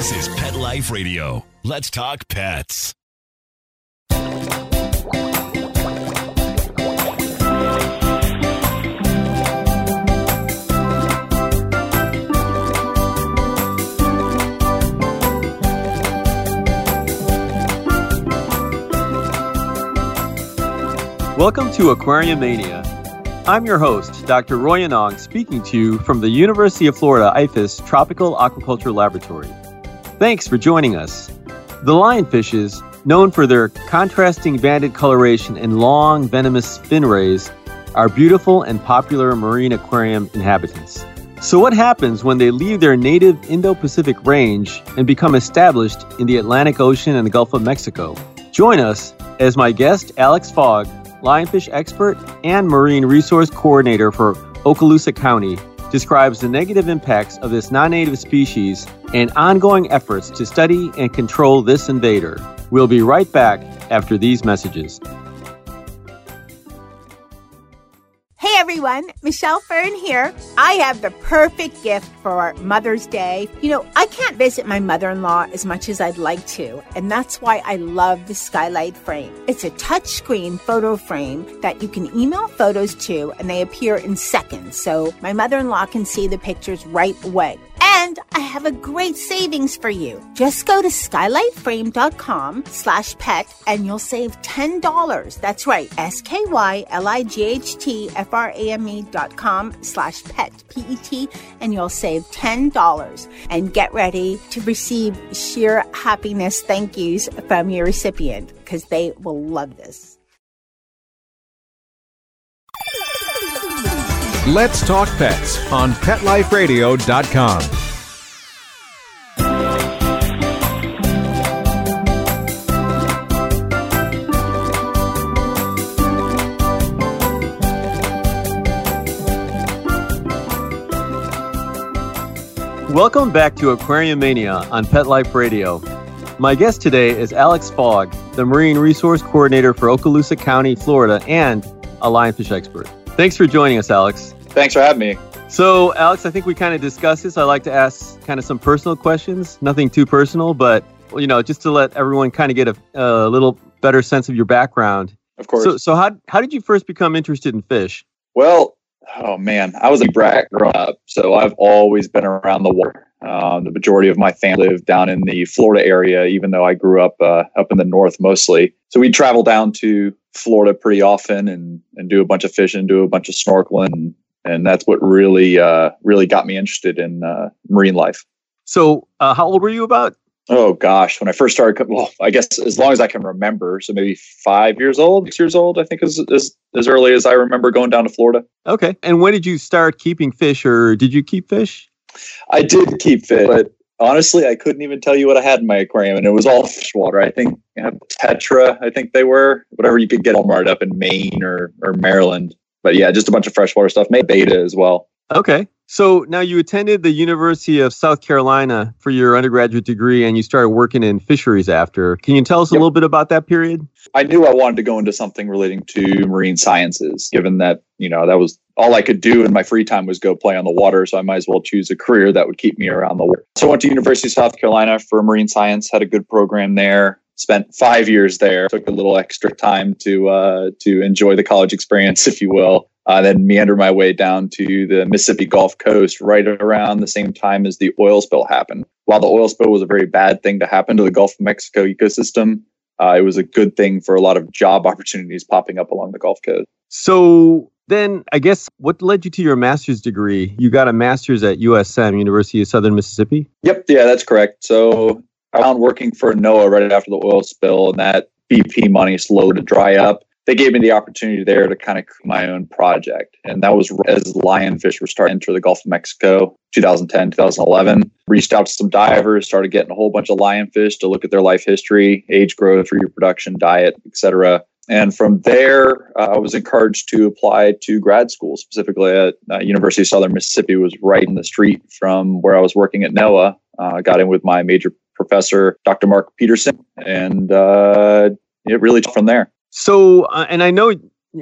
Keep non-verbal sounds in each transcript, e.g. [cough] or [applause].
This is Pet Life Radio. Let's talk pets. Welcome to Aquarium Mania. I'm your host, Dr. Roy Yanong, speaking to you from the University of Florida IFAS Tropical Aquaculture Laboratory. Thanks for joining us. The lionfishes, known for their contrasting banded coloration and long, venomous fin rays, are beautiful and popular marine aquarium inhabitants. So, what happens when they leave their native Indo Pacific range and become established in the Atlantic Ocean and the Gulf of Mexico? Join us as my guest, Alex Fogg, lionfish expert and marine resource coordinator for Okaloosa County, describes the negative impacts of this non native species and ongoing efforts to study and control this invader. We'll be right back after these messages. Everyone, Michelle Fern here. I have the perfect gift for Mother's Day. You know, I can't visit my mother in law as much as I'd like to, and that's why I love the Skylight Frame. It's a touchscreen photo frame that you can email photos to, and they appear in seconds, so my mother in law can see the pictures right away. And I have a great savings for you. Just go to skylightframe.com slash pet and you'll save $10. That's right, S-K-Y-L-I-G-H-T-F-R-A-M-E dot com slash pet, P-E-T, and you'll save $10. And get ready to receive sheer happiness thank yous from your recipient because they will love this. Let's Talk Pets on PetLifeRadio.com. Welcome back to Aquarium Mania on Pet Life Radio. My guest today is Alex Fogg, the Marine Resource Coordinator for Okaloosa County, Florida, and a lionfish expert. Thanks for joining us, Alex. Thanks for having me. So, Alex, I think we kind of discussed this. I like to ask kind of some personal questions, nothing too personal, but you know, just to let everyone kind of get a, a little better sense of your background. Of course. So, so how how did you first become interested in fish? Well, oh man, I was a brat growing up, so I've always been around the water. Uh, the majority of my family lived down in the Florida area, even though I grew up uh, up in the north mostly. So we travel down to Florida pretty often and and do a bunch of fishing, do a bunch of snorkeling, and, and that's what really uh, really got me interested in uh, marine life. So, uh, how old were you about? Oh gosh, when I first started, well, I guess as long as I can remember, so maybe five years old, six years old, I think is as as early as I remember going down to Florida. Okay. And when did you start keeping fish, or did you keep fish? I did keep fish, but honestly, I couldn't even tell you what I had in my aquarium, and it was all fish water. I think uh, Tetra, I think they were whatever you could get Walmart up in Maine or or Maryland. But yeah, just a bunch of freshwater stuff. Maybe betta as well. Okay. So now you attended the University of South Carolina for your undergraduate degree and you started working in fisheries after. Can you tell us Yep. a little bit about that period? I knew I wanted to go into something relating to marine sciences, given that, you know, that was all I could do in my free time was go play on the water. So I might as well choose a career that would keep me around the water. So I went to University of South Carolina for marine science, had a good program there, spent five years there, took a little extra time to uh, to enjoy the college experience, if you will. Uh, then meander my way down to the Mississippi Gulf Coast right around the same time as the oil spill happened. While the oil spill was a very bad thing to happen to the Gulf of Mexico ecosystem, uh, it was a good thing for a lot of job opportunities popping up along the Gulf Coast. So then I guess what led you to your master's degree? You got a master's at USM, University of Southern Mississippi? Yep, yeah, that's correct. So found working for NOAA right after the oil spill, and that BP money slowed to dry up. They gave me the opportunity there to kind of create my own project. And that was as lionfish were starting to enter the Gulf of Mexico, 2010, 2011. Reached out to some divers, started getting a whole bunch of lionfish to look at their life history, age growth, reproduction, diet, etc. And from there, uh, I was encouraged to apply to grad school, specifically at uh, University of Southern Mississippi, was right in the street from where I was working at NOAA. Uh, I got in with my major professor, Dr. Mark Peterson, and uh, it really from there. So, uh, and I know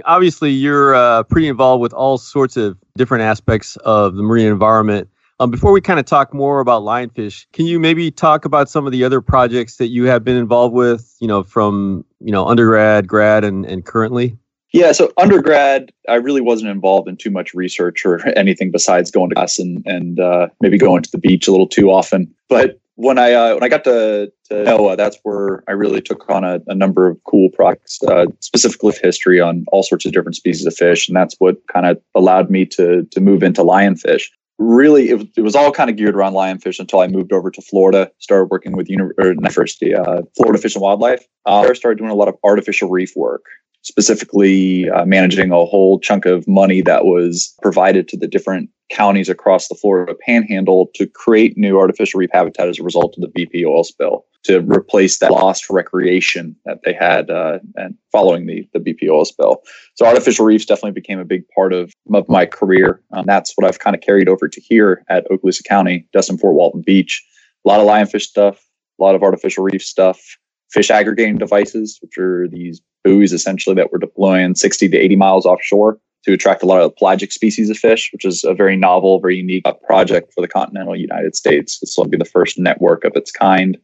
obviously you're uh, pretty involved with all sorts of different aspects of the marine environment. Um, before we kind of talk more about lionfish, can you maybe talk about some of the other projects that you have been involved with, you know, from, you know, undergrad, grad, and, and currently? Yeah, so undergrad, I really wasn't involved in too much research or [laughs] anything besides going to class and, and uh, maybe going to the beach a little too often. But when I uh, when I got to, to NOAA, that's where I really took on a, a number of cool projects, uh, specifically history on all sorts of different species of fish, and that's what kind of allowed me to to move into lionfish really it, it was all kind of geared around lionfish until I moved over to Florida, started working with university, uh, Florida Fish and Wildlife. Uh, I started doing a lot of artificial reef work, specifically uh, managing a whole chunk of money that was provided to the different counties across the Florida Panhandle to create new artificial reef habitat as a result of the BP oil spill to replace that lost recreation that they had uh, and following the, the BP oil spill. So artificial reefs definitely became a big part of, of my career. Um, that's what I've kind of carried over to here at Okaloosa County, Destin Fort Walton Beach. A lot of lionfish stuff, a lot of artificial reef stuff, fish aggregating devices, which are these buoys essentially that we're deploying 60 to 80 miles offshore to attract a lot of pelagic species of fish, which is a very novel, very unique project for the continental United States. This will be the first network of its kind.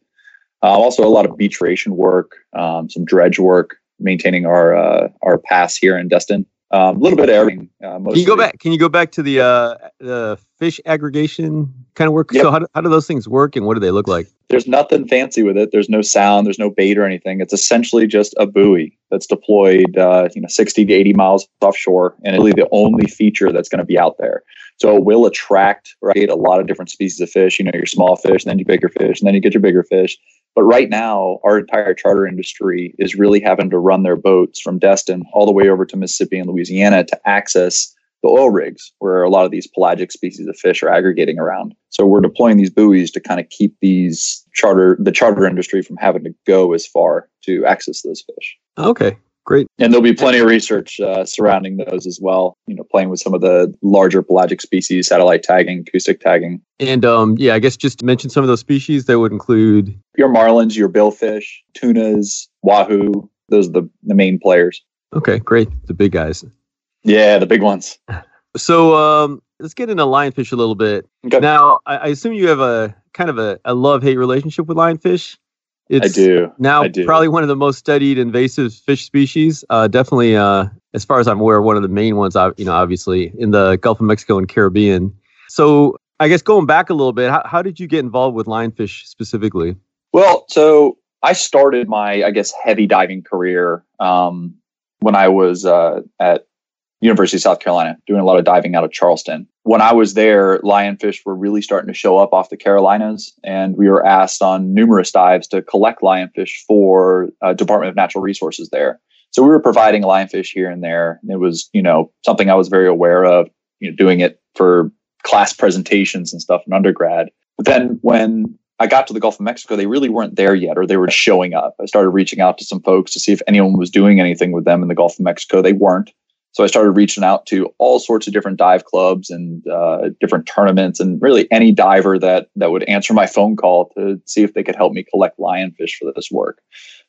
Uh, also, a lot of beach ration work, um, some dredge work, maintaining our uh, our pass here in Destin. Um, a little bit of everything. Uh, can you go back? Can you go back to the uh, the fish aggregation kind of work? Yep. So how do, how do those things work, and what do they look like? There's nothing fancy with it. There's no sound. There's no bait or anything. It's essentially just a buoy that's deployed, uh, you know, 60 to 80 miles offshore, and it's really the only feature that's going to be out there. So it will attract right a lot of different species of fish. You know, your small fish, and then your bigger fish, and then you get your bigger fish. But right now, our entire charter industry is really having to run their boats from Destin all the way over to Mississippi and Louisiana to access the oil rigs where a lot of these pelagic species of fish are aggregating around. So we're deploying these buoys to kind of keep these charter the charter industry from having to go as far to access those fish. Okay, Great. And there'll be plenty of research uh, surrounding those as well. You know, playing with some of the larger pelagic species, satellite tagging, acoustic tagging. And um, yeah, I guess just to mention some of those species that would include your marlins, your billfish, tunas, wahoo. Those are the, the main players. Okay, great. The big guys. Yeah, the big ones. So um, let's get into lionfish a little bit. Okay. Now, I, I assume you have a kind of a, a love hate relationship with lionfish. It's I do. Now, I do. probably one of the most studied invasive fish species. Uh, definitely, uh, as far as I'm aware, one of the main ones. You know, obviously in the Gulf of Mexico and Caribbean. So, I guess going back a little bit, how, how did you get involved with lionfish specifically? Well, so I started my, I guess, heavy diving career um, when I was uh, at University of South Carolina, doing a lot of diving out of Charleston. When I was there, lionfish were really starting to show up off the Carolinas, and we were asked on numerous dives to collect lionfish for uh, Department of Natural Resources there. So we were providing lionfish here and there. It was, you know, something I was very aware of, you know, doing it for class presentations and stuff in undergrad. But then when I got to the Gulf of Mexico, they really weren't there yet, or they were showing up. I started reaching out to some folks to see if anyone was doing anything with them in the Gulf of Mexico. They weren't. So I started reaching out to all sorts of different dive clubs and uh, different tournaments, and really any diver that that would answer my phone call to see if they could help me collect lionfish for this work.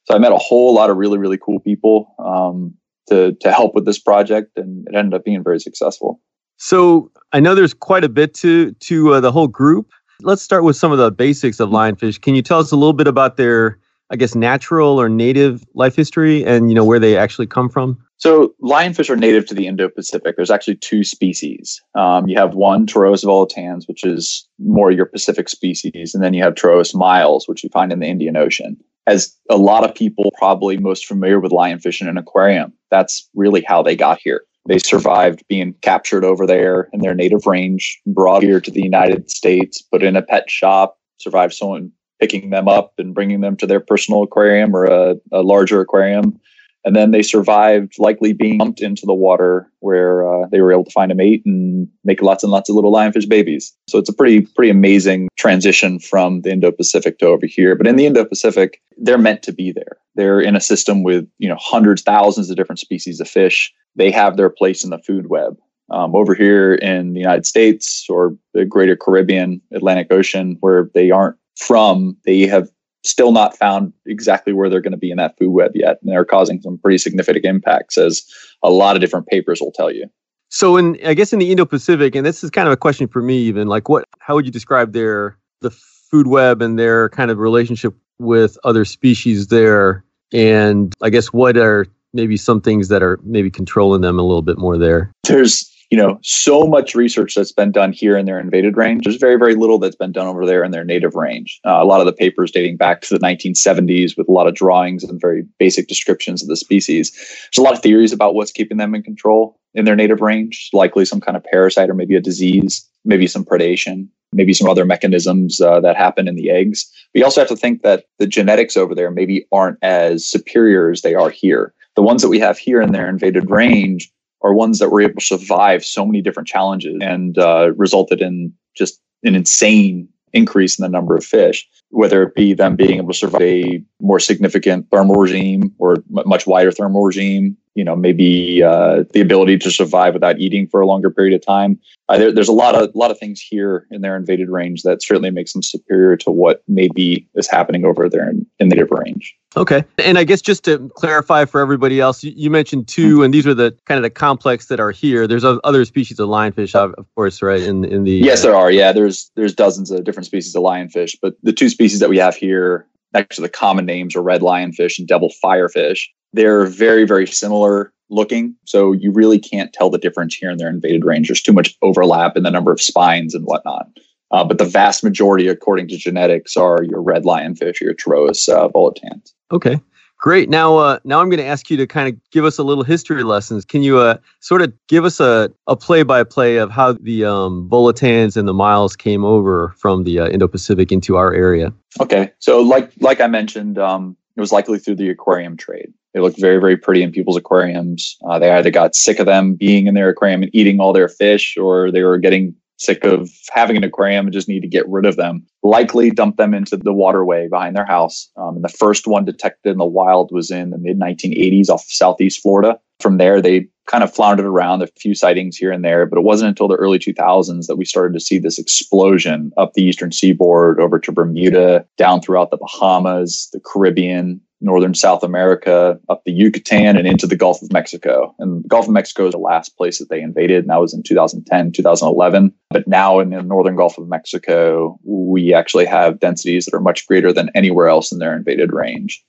So I met a whole lot of really really cool people um, to to help with this project, and it ended up being very successful. So I know there's quite a bit to to uh, the whole group. Let's start with some of the basics of lionfish. Can you tell us a little bit about their, I guess, natural or native life history, and you know where they actually come from? So lionfish are native to the Indo-Pacific. There's actually two species. Um, you have one Pterois volitans, which is more your Pacific species, and then you have Pterois miles, which you find in the Indian Ocean. As a lot of people probably most familiar with lionfish in an aquarium, that's really how they got here. They survived being captured over there in their native range, brought here to the United States, put in a pet shop, survived someone picking them up and bringing them to their personal aquarium or a, a larger aquarium and then they survived likely being dumped into the water where uh, they were able to find a mate and make lots and lots of little lionfish babies. So it's a pretty pretty amazing transition from the indo-pacific to over here. But in the indo-pacific they're meant to be there. They're in a system with you know hundreds thousands of different species of fish. They have their place in the food web. Um, over here in the united states or the greater caribbean atlantic ocean where they aren't from they have still not found exactly where they're going to be in that food web yet. And they're causing some pretty significant impacts, as a lot of different papers will tell you. So in I guess in the Indo-Pacific, and this is kind of a question for me even, like what how would you describe their the food web and their kind of relationship with other species there? And I guess what are maybe some things that are maybe controlling them a little bit more there? There's you know so much research that's been done here in their invaded range there's very very little that's been done over there in their native range uh, a lot of the papers dating back to the 1970s with a lot of drawings and very basic descriptions of the species there's a lot of theories about what's keeping them in control in their native range likely some kind of parasite or maybe a disease maybe some predation maybe some other mechanisms uh, that happen in the eggs. We also have to think that the genetics over there maybe aren't as superior as they are here. The ones that we have here in their invaded range are ones that were able to survive so many different challenges and uh, resulted in just an insane increase in the number of fish, whether it be them being able to survive a more significant thermal regime or much wider thermal regime, you know, maybe uh, the ability to survive without eating for a longer period of time. Uh, there, there's a lot of a lot of things here in their invaded range that certainly makes them superior to what maybe is happening over there in, in native range. Okay, and I guess just to clarify for everybody else, you, you mentioned two, and these are the kind of the complex that are here. There's other species of lionfish, of course, right? In in the yes, there are. Yeah, there's there's dozens of different species of lionfish, but the two species that we have here next to the common names are red lionfish and devil firefish. They're very, very similar looking. So you really can't tell the difference here in their invaded range. There's too much overlap in the number of spines and whatnot. Uh, but the vast majority, according to genetics, are your red lionfish or your Pterois uh, volitans. Okay, great. Now, uh, now I'm going to ask you to kind of give us a little history lessons. Can you uh, sort of give us a, a play-by-play of how the um, and the miles came over from the uh, Indo-Pacific into our area? Okay, so like like I mentioned, um, it was likely through the aquarium trade. They looked very, very pretty in people's aquariums. Uh, they either got sick of them being in their aquarium and eating all their fish, or they were getting sick of having an aquarium and just need to get rid of them. Likely dump them into the waterway behind their house. Um, and the first one detected in the wild was in the mid 1980s off of southeast Florida. From there, they kind of floundered around a few sightings here and there, but it wasn't until the early 2000s that we started to see this explosion up the eastern seaboard over to Bermuda, down throughout the Bahamas, the Caribbean, northern South America, up the Yucatan, and into the Gulf of Mexico. And the Gulf of Mexico is the last place that they invaded, and that was in 2010, 2011. But now in the northern Gulf of Mexico, we actually have densities that are much greater than anywhere else in their invaded range.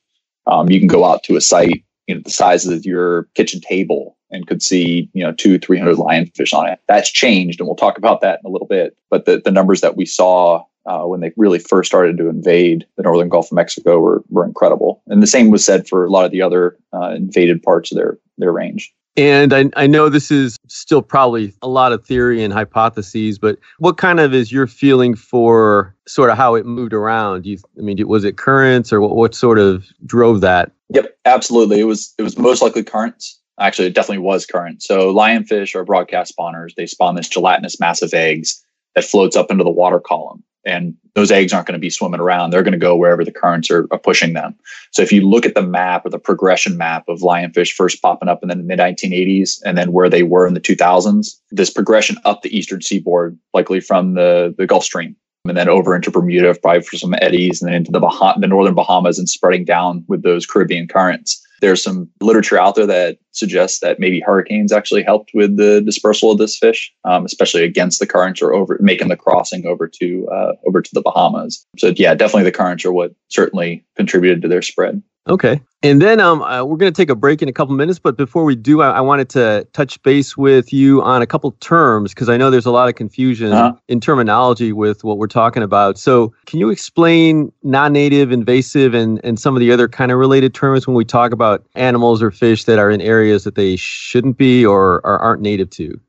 Um, you can go out to a site, you know, the size of your kitchen table and could see, you know, two, 300 lionfish on it. That's changed, and we'll talk about that in a little bit. But the, the numbers that we saw uh, when they really first started to invade the northern Gulf of Mexico were, were incredible. And the same was said for a lot of the other uh, invaded parts of their, their range. And I, I know this is still probably a lot of theory and hypotheses, but what kind of is your feeling for sort of how it moved around? You, I mean, was it currents or what, what sort of drove that? Yep, absolutely. It was it was most likely currents. Actually, it definitely was current. So lionfish are broadcast spawners. They spawn this gelatinous mass of eggs that floats up into the water column and those eggs aren't going to be swimming around. They're going to go wherever the currents are, are, pushing them. So if you look at the map or the progression map of lionfish first popping up in the mid 1980s and then where they were in the 2000s, this progression up the eastern seaboard, likely from the, the Gulf Stream, and then over into Bermuda, probably for some eddies, and then into the, bah- the northern Bahamas and spreading down with those Caribbean currents. There's some literature out there that suggests that maybe hurricanes actually helped with the dispersal of this fish, um, especially against the currents or over making the crossing over to uh, over to the Bahamas. So yeah, definitely the currents are what certainly contributed to their spread. Okay. And then um, uh, we're going to take a break in a couple minutes. But before we do, I, I wanted to touch base with you on a couple terms because I know there's a lot of confusion uh-huh. in terminology with what we're talking about. So, can you explain non native, invasive, and, and some of the other kind of related terms when we talk about animals or fish that are in areas that they shouldn't be or, or aren't native to?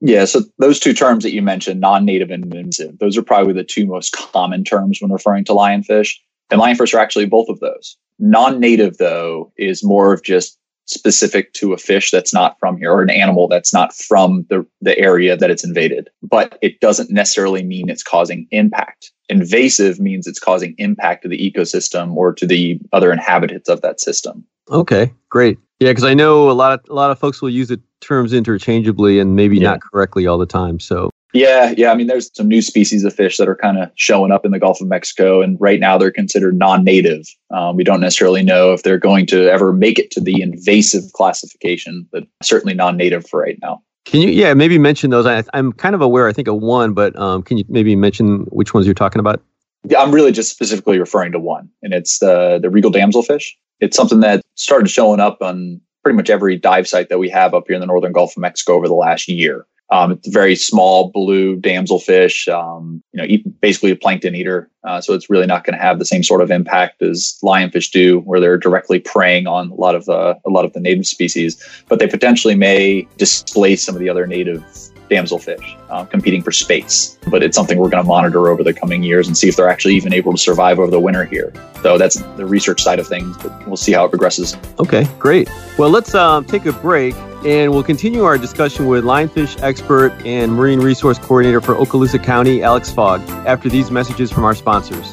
Yeah, so those two terms that you mentioned, non native and invasive, those are probably the two most common terms when referring to lionfish. And lionfish are actually both of those. Non native, though, is more of just specific to a fish that's not from here or an animal that's not from the, the area that it's invaded. But it doesn't necessarily mean it's causing impact. Invasive means it's causing impact to the ecosystem or to the other inhabitants of that system. Okay, great. Yeah, because I know a lot of a lot of folks will use the terms interchangeably and maybe yeah. not correctly all the time. So yeah, yeah. I mean, there's some new species of fish that are kind of showing up in the Gulf of Mexico, and right now they're considered non-native. Um, we don't necessarily know if they're going to ever make it to the invasive classification, but certainly non-native for right now. Can you, yeah, maybe mention those? I, I'm kind of aware, I think, of one, but um, can you maybe mention which ones you're talking about? Yeah, I'm really just specifically referring to one, and it's the the regal damselfish. It's something that started showing up on pretty much every dive site that we have up here in the northern Gulf of Mexico over the last year. Um, it's a very small blue damselfish, um, you know, eat, basically a plankton eater. Uh, so it's really not going to have the same sort of impact as lionfish do, where they're directly preying on a lot of uh, a lot of the native species. But they potentially may displace some of the other native damselfish uh, competing for space. But it's something we're going to monitor over the coming years and see if they're actually even able to survive over the winter here. So that's the research side of things, but we'll see how it progresses. Okay, great. Well, let's um, take a break and we'll continue our discussion with lionfish expert and marine resource coordinator for Okaloosa County, Alex Fogg, after these messages from our sponsors.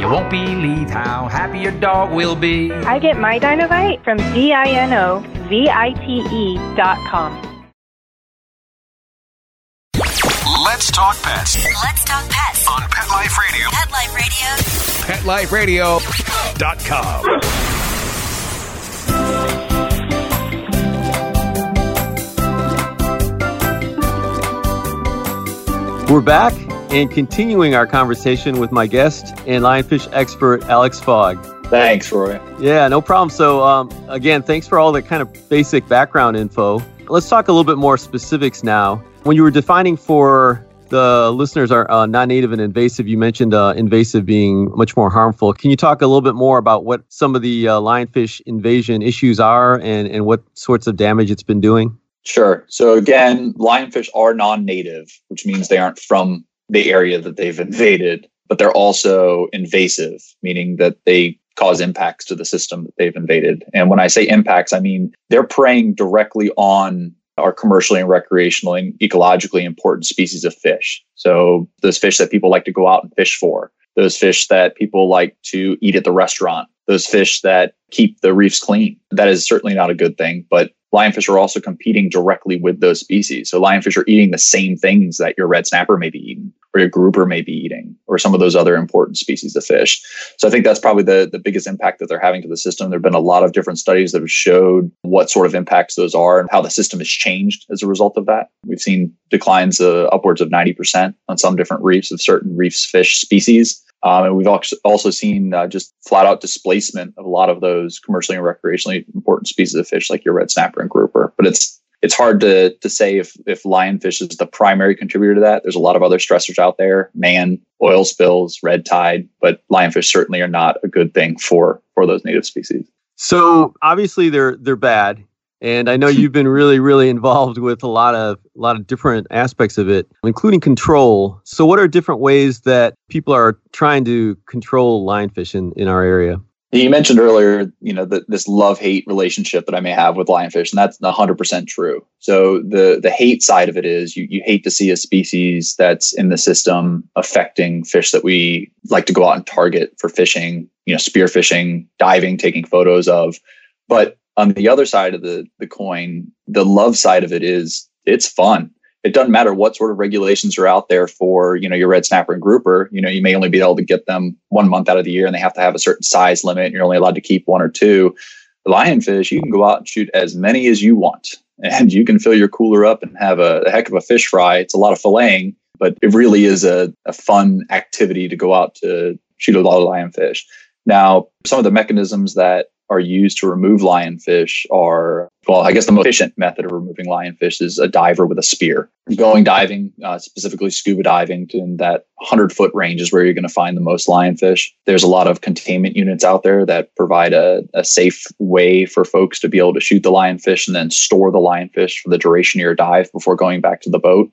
You won't believe how happy your dog will be. I get my Dinovite from D-I-N-O V-I-T-E dot com. Let's talk pets Let's talk pets. on Pet Life Radio. Pet Life Radio. PetLifeRadio.com. We're back and continuing our conversation with my guest and lionfish expert, Alex Fogg. Thanks, Roy. Yeah, no problem. So, um, again, thanks for all the kind of basic background info. Let's talk a little bit more specifics now. When you were defining for the listeners are uh, non-native and invasive, you mentioned uh, invasive being much more harmful. Can you talk a little bit more about what some of the uh, lionfish invasion issues are and, and what sorts of damage it's been doing? Sure. So again, lionfish are non-native, which means they aren't from the area that they've invaded, but they're also invasive, meaning that they cause impacts to the system that they've invaded. And when I say impacts, I mean they're preying directly on our commercially and recreationally and ecologically important species of fish. So those fish that people like to go out and fish for, those fish that people like to eat at the restaurant, those fish that keep the reefs clean. That is certainly not a good thing, but lionfish are also competing directly with those species. So lionfish are eating the same things that your red snapper may be eating, or your grouper may be eating, or some of those other important species of fish. So I think that's probably the, the biggest impact that they're having to the system. There have been a lot of different studies that have showed what sort of impacts those are and how the system has changed as a result of that. We've seen declines uh, upwards of 90% on some different reefs of certain reefs fish species. Um, and we've also seen uh, just flat out displacement of a lot of those commercially and recreationally important species of fish, like your red snapper and grouper. But it's it's hard to to say if if lionfish is the primary contributor to that. There's a lot of other stressors out there: man, oil spills, red tide. But lionfish certainly are not a good thing for for those native species. So obviously they're they're bad, and I know you've been really really involved with a lot of a lot of different aspects of it, including control. So what are different ways that people are trying to control lionfish in in our area? You mentioned earlier, you know, that this love-hate relationship that I may have with lionfish, and that's 100% true. So the the hate side of it is you you hate to see a species that's in the system affecting fish that we like to go out and target for fishing, you know, spear fishing, diving, taking photos of. But on the other side of the the coin, the love side of it is it's fun. It doesn't matter what sort of regulations are out there for you know your red snapper and grouper you know you may only be able to get them one month out of the year and they have to have a certain size limit and you're only allowed to keep one or two. The lionfish you can go out and shoot as many as you want and you can fill your cooler up and have a, a heck of a fish fry. It's a lot of filleting but it really is a, a fun activity to go out to shoot a lot of lionfish. Now some of the mechanisms that are used to remove lionfish are, well, I guess the most efficient method of removing lionfish is a diver with a spear. Going diving, uh, specifically scuba diving, to, in that 100 foot range is where you're going to find the most lionfish. There's a lot of containment units out there that provide a, a safe way for folks to be able to shoot the lionfish and then store the lionfish for the duration of your dive before going back to the boat.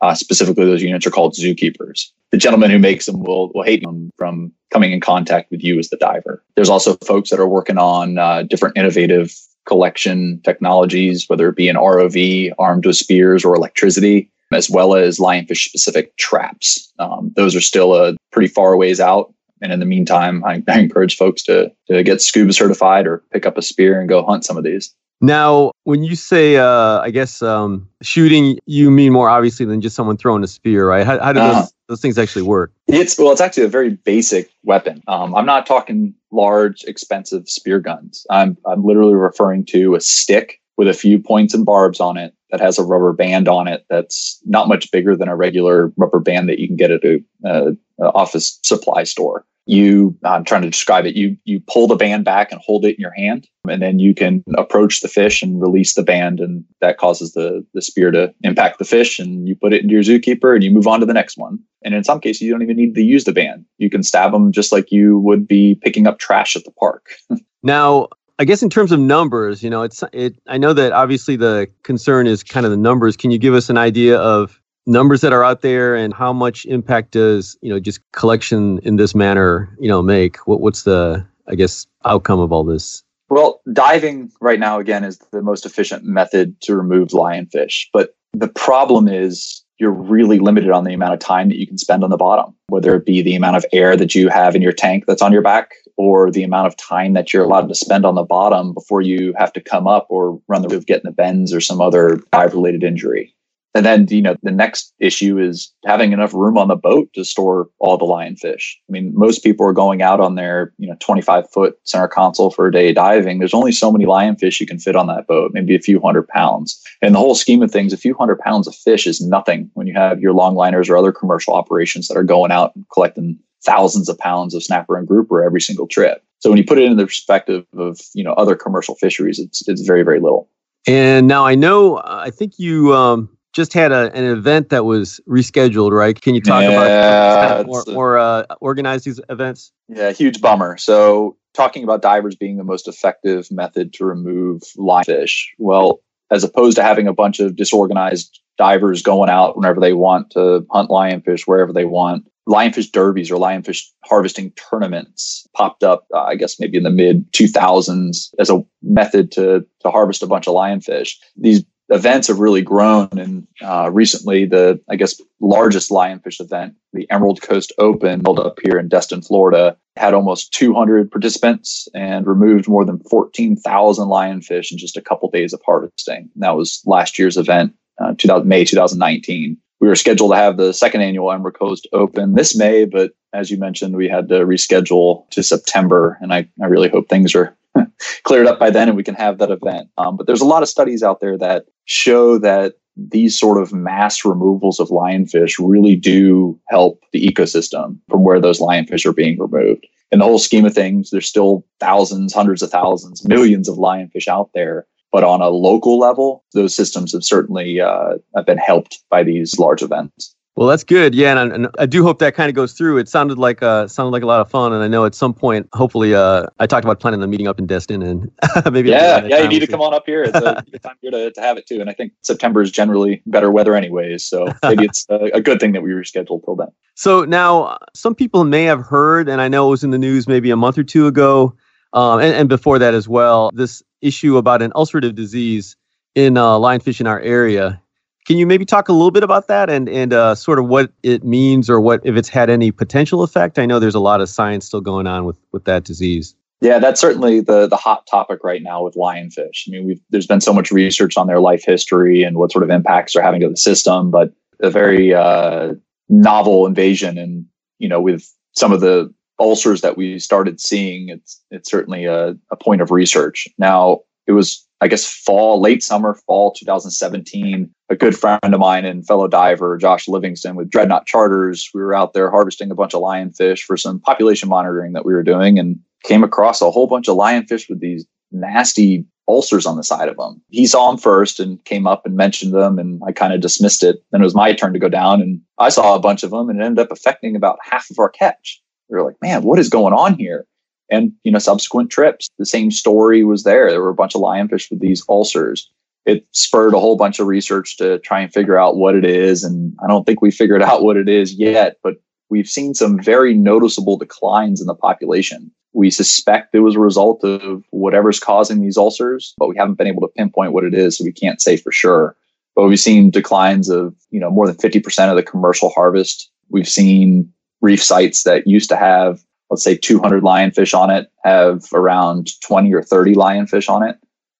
Uh, specifically, those units are called zookeepers. The gentleman who makes them will, will hate them from coming in contact with you as the diver. There's also folks that are working on uh, different innovative collection technologies, whether it be an ROV armed with spears or electricity, as well as lionfish specific traps. Um, those are still a pretty far ways out. And in the meantime, I, I encourage folks to, to get scuba certified or pick up a spear and go hunt some of these. Now, when you say, uh, I guess, um, shooting, you mean more obviously than just someone throwing a spear, right? How, how do uh, those, those things actually work? It's well, it's actually a very basic weapon. Um, I'm not talking large, expensive spear guns. I'm I'm literally referring to a stick with a few points and barbs on it that has a rubber band on it that's not much bigger than a regular rubber band that you can get at a, office supply store. You i'm trying to describe it. You you pull the band back and hold it in your hand and then you can approach the fish and release the band and that causes the the spear to impact the fish and you put it into your zookeeper and you move on to the next one. And in some cases you don't even need to use the band. You can stab them just like you would be picking up trash at the park. [laughs] Now I guess in terms of numbers, you know, it's it. I know that obviously the concern is kind of the numbers. Can you give us an idea of numbers that are out there and how much impact does you know just collection in this manner you know make what, what's the i guess outcome of all this well diving right now again is the most efficient method to remove lionfish but the problem is you're really limited on the amount of time that you can spend on the bottom whether it be the amount of air that you have in your tank that's on your back or the amount of time that you're allowed to spend on the bottom before you have to come up or run the risk of getting the bends or some other dive related injury and then, you know, the next issue is having enough room on the boat to store all the lionfish. I mean, most people are going out on their, you know, 25 foot center console for a day diving. There's only so many lionfish you can fit on that boat, maybe a few hundred pounds. And the whole scheme of things, a few hundred pounds of fish is nothing when you have your longliners or other commercial operations that are going out and collecting thousands of pounds of snapper and grouper every single trip. So when you put it in the perspective of, you know, other commercial fisheries, it's, it's very, very little. And now I know, I think you, um, just had a, an event that was rescheduled, right? Can you talk yeah, about kind of more, more uh, organize these events? Yeah, huge bummer. So, talking about divers being the most effective method to remove lionfish. Well, as opposed to having a bunch of disorganized divers going out whenever they want to hunt lionfish wherever they want, lionfish derbies or lionfish harvesting tournaments popped up, uh, I guess maybe in the mid 2000s as a method to, to harvest a bunch of lionfish. These events have really grown. And uh, recently, the I guess largest lionfish event, the Emerald Coast Open, held up here in Destin, Florida, had almost 200 participants and removed more than 14,000 lionfish in just a couple days of harvesting. And that was last year's event, uh, 2000, May 2019. We were scheduled to have the second annual Emerald Coast Open this May, but as you mentioned, we had to reschedule to September. And I, I really hope things are [laughs] cleared up by then and we can have that event. Um, but there's a lot of studies out there that show that these sort of mass removals of lionfish really do help the ecosystem from where those lionfish are being removed. In the whole scheme of things, there's still thousands, hundreds of thousands, millions of lionfish out there. But on a local level, those systems have certainly uh, have been helped by these large events. Well, that's good. Yeah, and, and, I do hope that kind of goes through. It sounded like uh, sounded like a lot of fun, and I know at some point, hopefully, uh, I talked about planning the meeting up in Destin, and [laughs] maybe yeah, yeah, you need to come on up here. It's a [laughs] good time here to, to have it too. And I think September is generally better weather, anyways. So maybe it's a, a good thing that we rescheduled till then. So now, some people may have heard, and I know it was in the news maybe a month or two ago, um, and, and before that as well. This issue about an ulcerative disease in uh, lionfish in our area can you maybe talk a little bit about that and and uh, sort of what it means or what if it's had any potential effect? I know there's a lot of science still going on with with that disease. Yeah, that's certainly the the hot topic right now with lionfish. I mean, there's been so much research on their life history and what sort of impacts they're having to the system, but a very uh, novel invasion, and you know, with some of the ulcers that we started seeing, it's it's certainly a, a point of research. Now, it was I guess fall, late summer, fall 2017. A good friend of mine and fellow diver, Josh Livingston, with Dreadnought Charters, we were out there harvesting a bunch of lionfish for some population monitoring that we were doing. And came across a whole bunch of lionfish with these nasty ulcers on the side of them. He saw them first and came up and mentioned them, and I kind of dismissed it. Then it was my turn to go down, and I saw a bunch of them, and it ended up affecting about half of our catch. We were like, man, what is going on here? And you know, subsequent trips, the same story was there. There were a bunch of lionfish with these ulcers. It spurred a whole bunch of research to try and figure out what it is, and I don't think we figured out what it is yet, but we've seen some very noticeable declines in the population. We suspect it was a result of whatever's causing these ulcers, but we haven't been able to pinpoint what it is, so we can't say for sure. But we've seen declines of, you know, more than 50% of the commercial harvest. We've seen reef sites that used to have, let's say 200 lionfish on it, have around 20 or 30 lionfish on it.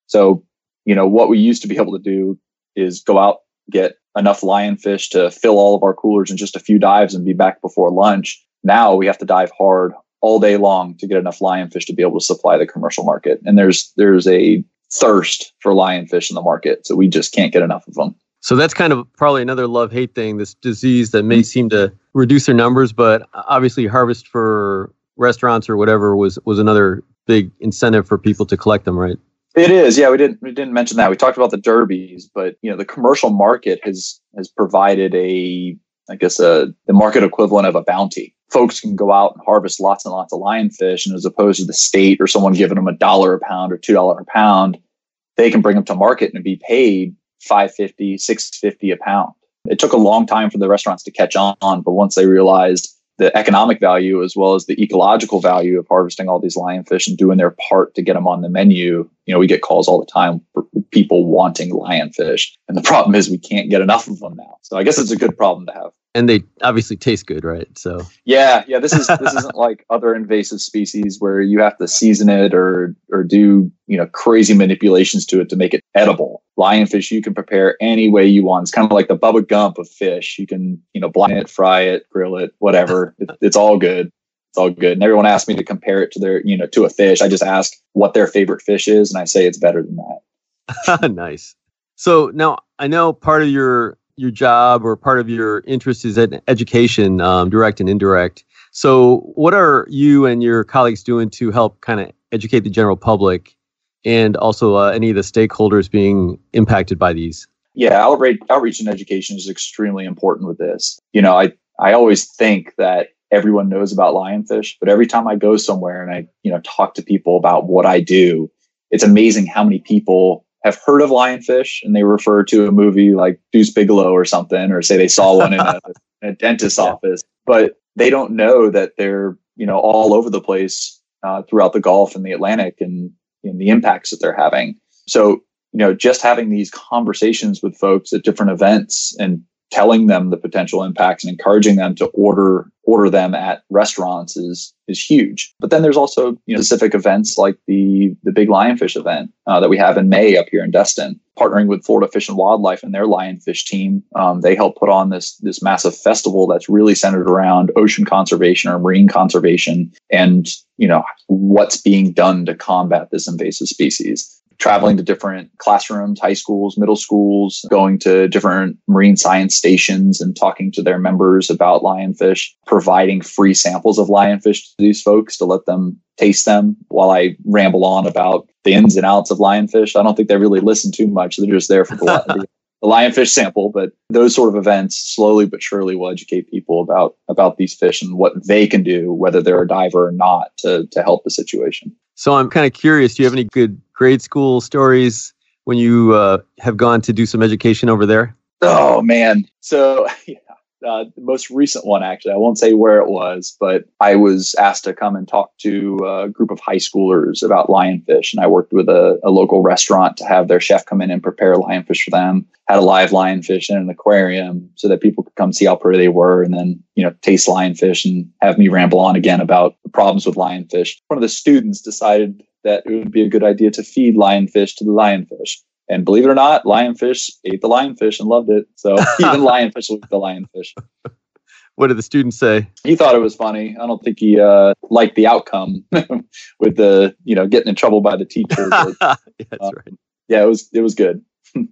So, you know, what we used to be able to do is go out, get enough lionfish to fill all of our coolers in just a few dives and be back before lunch. Now we have to dive hard all day long to get enough lionfish to be able to supply the commercial market. And there's there's a thirst for lionfish in the market, so we just can't get enough of them. So that's kind of probably another love hate thing. This disease that may seem to reduce their numbers, but obviously harvest for restaurants or whatever was was another big incentive for people to collect them, right? It is, yeah. We didn't we didn't mention that. We talked about the derbies, but you know the commercial market has has provided a I guess a the market equivalent of a bounty. Folks can go out and harvest lots and lots of lionfish, and as opposed to the state or someone giving them a dollar a pound or two dollar a pound, they can bring them to market and be paid 550 650 a pound it took a long time for the restaurants to catch on but once they realized the economic value as well as the ecological value of harvesting all these lionfish and doing their part to get them on the menu. You know, we get calls all the time for people wanting lionfish. And the problem is we can't get enough of them now. So I guess it's a good problem to have and they obviously taste good, right? So yeah, yeah. This is this isn't [laughs] like other invasive species where you have to season it or or do you know crazy manipulations to it to make it edible. Lionfish you can prepare any way you want. It's kind of like the Bubba Gump of fish. You can you know blind it, fry it, grill it, whatever. [laughs] It, it's all good. It's all good. And everyone asks me to compare it to their you know to a fish. I just ask what their favorite fish is, and I say it's better than that. [laughs] nice. So now I know part of your your job or part of your interest is in education, um, direct and indirect. So, what are you and your colleagues doing to help kind of educate the general public and also uh, any of the stakeholders being impacted by these? Yeah, outreach, outreach and education is extremely important with this. You know, I, I always think that everyone knows about lionfish, but every time I go somewhere and I, you know, talk to people about what I do, it's amazing how many people have heard of lionfish and they refer to a movie like Deuce Bigalow or something, or say they saw one in a, [laughs] in a dentist's yeah. office, but they don't know that they're you know all over the place uh, throughout the Gulf and the Atlantic and, and the impacts that they're having. So you know, just having these conversations with folks at different events and telling them the potential impacts and encouraging them to order order them at restaurants is is huge. But then there's also you know specific events like the the big lionfish event uh, that we have in May up here in Destin, partnering with Florida Fish and Wildlife and their lionfish team. Um, they help put on this this massive festival that's really centered around ocean conservation or marine conservation and you know what's being done to combat this invasive species traveling to different classrooms, high schools, middle schools, going to different marine science stations and talking to their members about lionfish, providing free samples of lionfish to these folks to let them taste them while I ramble on about the ins and outs of lionfish. I don't think they really listen too much. They're just there for the, [laughs] the lionfish sample, but those sort of events slowly but surely will educate people about about these fish and what they can do, whether they're a diver or not, to to help the situation. So I'm kind of curious. Do you have any good grade school stories when you uh, have gone to do some education over there? Oh man, so [laughs] uh, the most recent one actually. I won't say where it was, but I was asked to come and talk to a group of high schoolers about lionfish, and I worked with a, a local restaurant to have their chef come in and prepare lionfish for them. Had a live lionfish in an aquarium so that people could come see how pretty they were, and then you know taste lionfish and have me ramble on again about the problems with lionfish. One of the students decided that it would be a good idea to feed lionfish to the lionfish. And believe it or not, lionfish ate the lionfish and loved it. So [laughs] even lionfish eat the lionfish. What did the students say? He thought it was funny. I don't think he uh, liked the outcome [laughs] with the you know getting in trouble by the teacher. [laughs] But, yeah, that's uh, right. Yeah, it was it was good.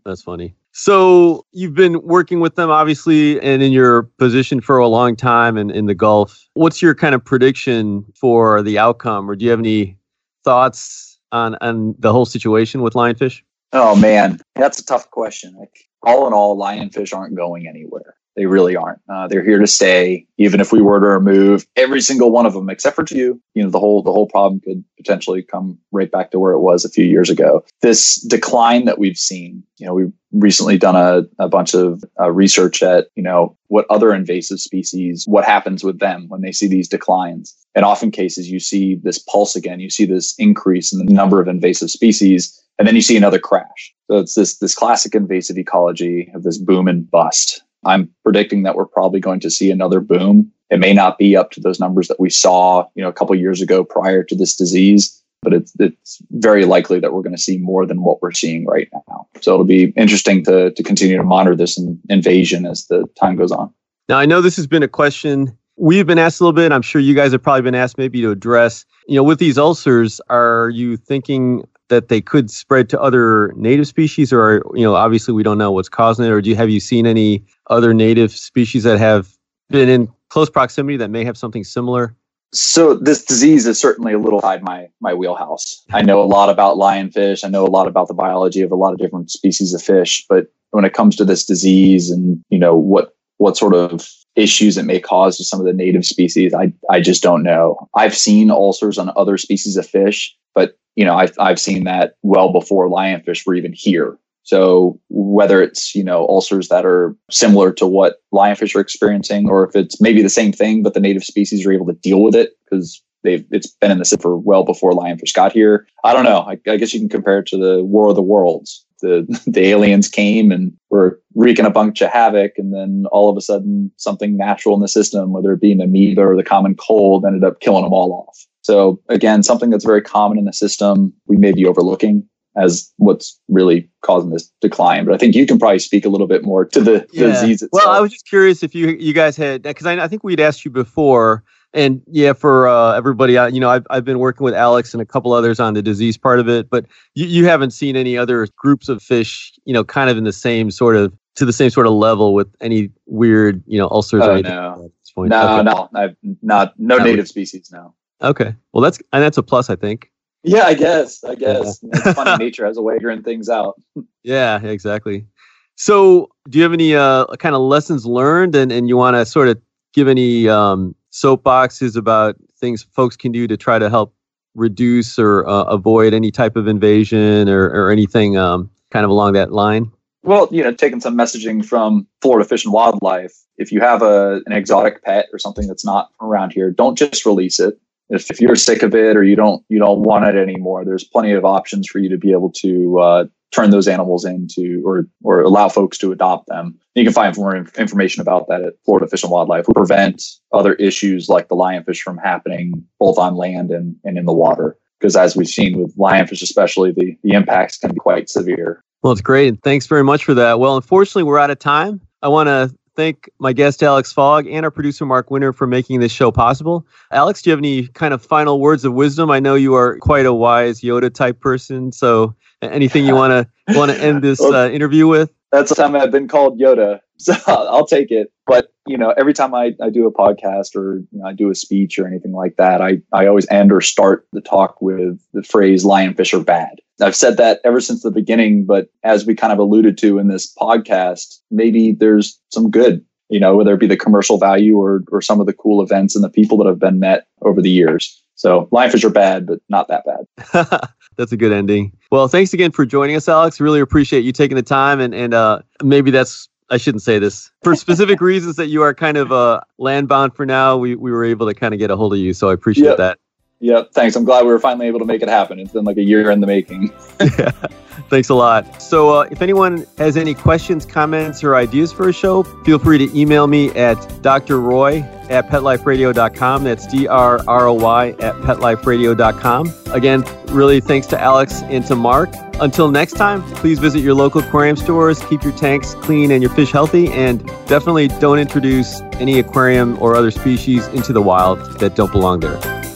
That's funny. So you've been working with them, obviously, and in your position for a long time in, in the Gulf. What's your kind of prediction for the outcome, or do you have any thoughts on, on the whole situation with lionfish? Oh, man. That's a tough question. Like, all in all, lionfish aren't going anywhere. They really aren't. Uh, they're here to stay. Even if we were to remove every single one of them, except for two, you know, the whole the whole problem could potentially come right back to where it was a few years ago. This decline that we've seen, you know, we've recently done a, a bunch of uh, research at, you know, what other invasive species, what happens with them when they see these declines. And often cases, you see this pulse again. You see this increase in the number of invasive species, and then you see another crash. So it's this this classic invasive ecology of this boom and bust I'm predicting that we're probably going to see another boom. It may not be up to those numbers that we saw, you know, a couple years ago prior to this disease, but it's it's very likely that we're going to see more than what we're seeing right now. So it'll be interesting to to continue to monitor this in, invasion as the time goes on. Now I know this has been a question we've been asked a little bit. I'm sure you guys have probably been asked maybe to address. You know, with these ulcers, are you thinking that they could spread to other native species, or you know, obviously we don't know what's causing it, or do you have you seen any other native species that have been in close proximity that may have something similar? So this disease is certainly a little outside my my wheelhouse. I know a lot about lionfish. I know a lot about the biology of a lot of different species of fish, but when it comes to this disease and you know what what sort of issues it may cause to some of the native species, I I just don't know. I've seen ulcers on other species of fish, but you know I've I've seen that well before lionfish were even here. So whether it's, you know, ulcers that are similar to what lionfish are experiencing, or if it's maybe the same thing, but the native species are able to deal with it because they've it's been in the sea for well before lionfish got here. I don't know. I, I, guess you can compare it to the War of the Worlds. The [laughs] the aliens came and were wreaking a bunch of havoc, and then all of a sudden something natural in the system, whether it be an amoeba or the common cold, ended up killing them all off. So again, something that's very common in the system, we may be overlooking as what's really causing this decline. But I think you can probably speak a little bit more to the yeah. disease itself. Well, I was just curious if you you guys had because I, I think we'd asked you before. And yeah, for uh, everybody, you know, I've, I've been working with Alex and a couple others on the disease part of it, but you, you haven't seen any other groups of fish, you know, kind of in the same sort of to the same sort of level with any weird, you know, ulcers oh, or anything. No, no, okay. no, I've not no native species. No. Okay, well that's and that's a plus, I think. Yeah, I guess. I guess. Yeah. [laughs] it's funny nature has a way of figuring things out. yeah, exactly. So, do you have any uh, kind of lessons learned, and, and you want to sort of give any um, soapboxes about things folks can do to try to help reduce or uh, avoid any type of invasion or, or anything um, kind of along that line? Well, you know, taking some messaging from Florida Fish and Wildlife. If you have a an exotic pet or something that's not around here, don't just release it if, if you're sick of it or you don't you don't want it anymore there's plenty of options for you to be able to uh, turn those animals into or or allow folks to adopt them. You can find more information about that at florida fish and wildlife. We prevent other issues like the lionfish from happening both on land and, and in the water. Because as we've seen with lionfish especially the, the impacts can be quite severe. Well it's great. Thanks very much for that. Well unfortunately we're out of time. I want to thank my guest, Alex Fogg, and our producer, Mark Winter, for making this show possible. Alex, do you have any kind of final words of wisdom? I know you are quite a wise Yoda type person. So, anything you want to want to end this [laughs] uh, interview with? That's the time I've been called Yoda, [laughs] so I'll take it. But you know, every time I, I do a podcast or you know, I do a speech or anything like that, I, I always end or start the talk with the phrase "lionfish are bad." I've said that ever since the beginning, but as we kind of alluded to in this podcast, maybe there's some good, you know, whether it be the commercial value or or some of the cool events and the people that have been met over the years. So lionfish are bad, but not that bad. [laughs] that's a good ending. Well, thanks again for joining us, Alex. Really appreciate you taking the time and and uh, maybe that's I shouldn't say this for specific [laughs] reasons that you are kind of uh, land bound for now. We we were able to kind of get a hold of you, so I appreciate yep. that. Yep. Thanks. I'm glad we were finally able to make it happen. It's been like a year in the making. yeah. [laughs] [laughs] Thanks a lot. So, uh, if anyone has any questions, comments, or ideas for a show, feel free to email me at drroy at petliferadio.com. That's D R R O Y at petliferadio.com. Again, really thanks to Alex and to Mark. Until next time, please visit your local aquarium stores, keep your tanks clean and your fish healthy, and definitely don't introduce any aquarium or other species into the wild that don't belong there.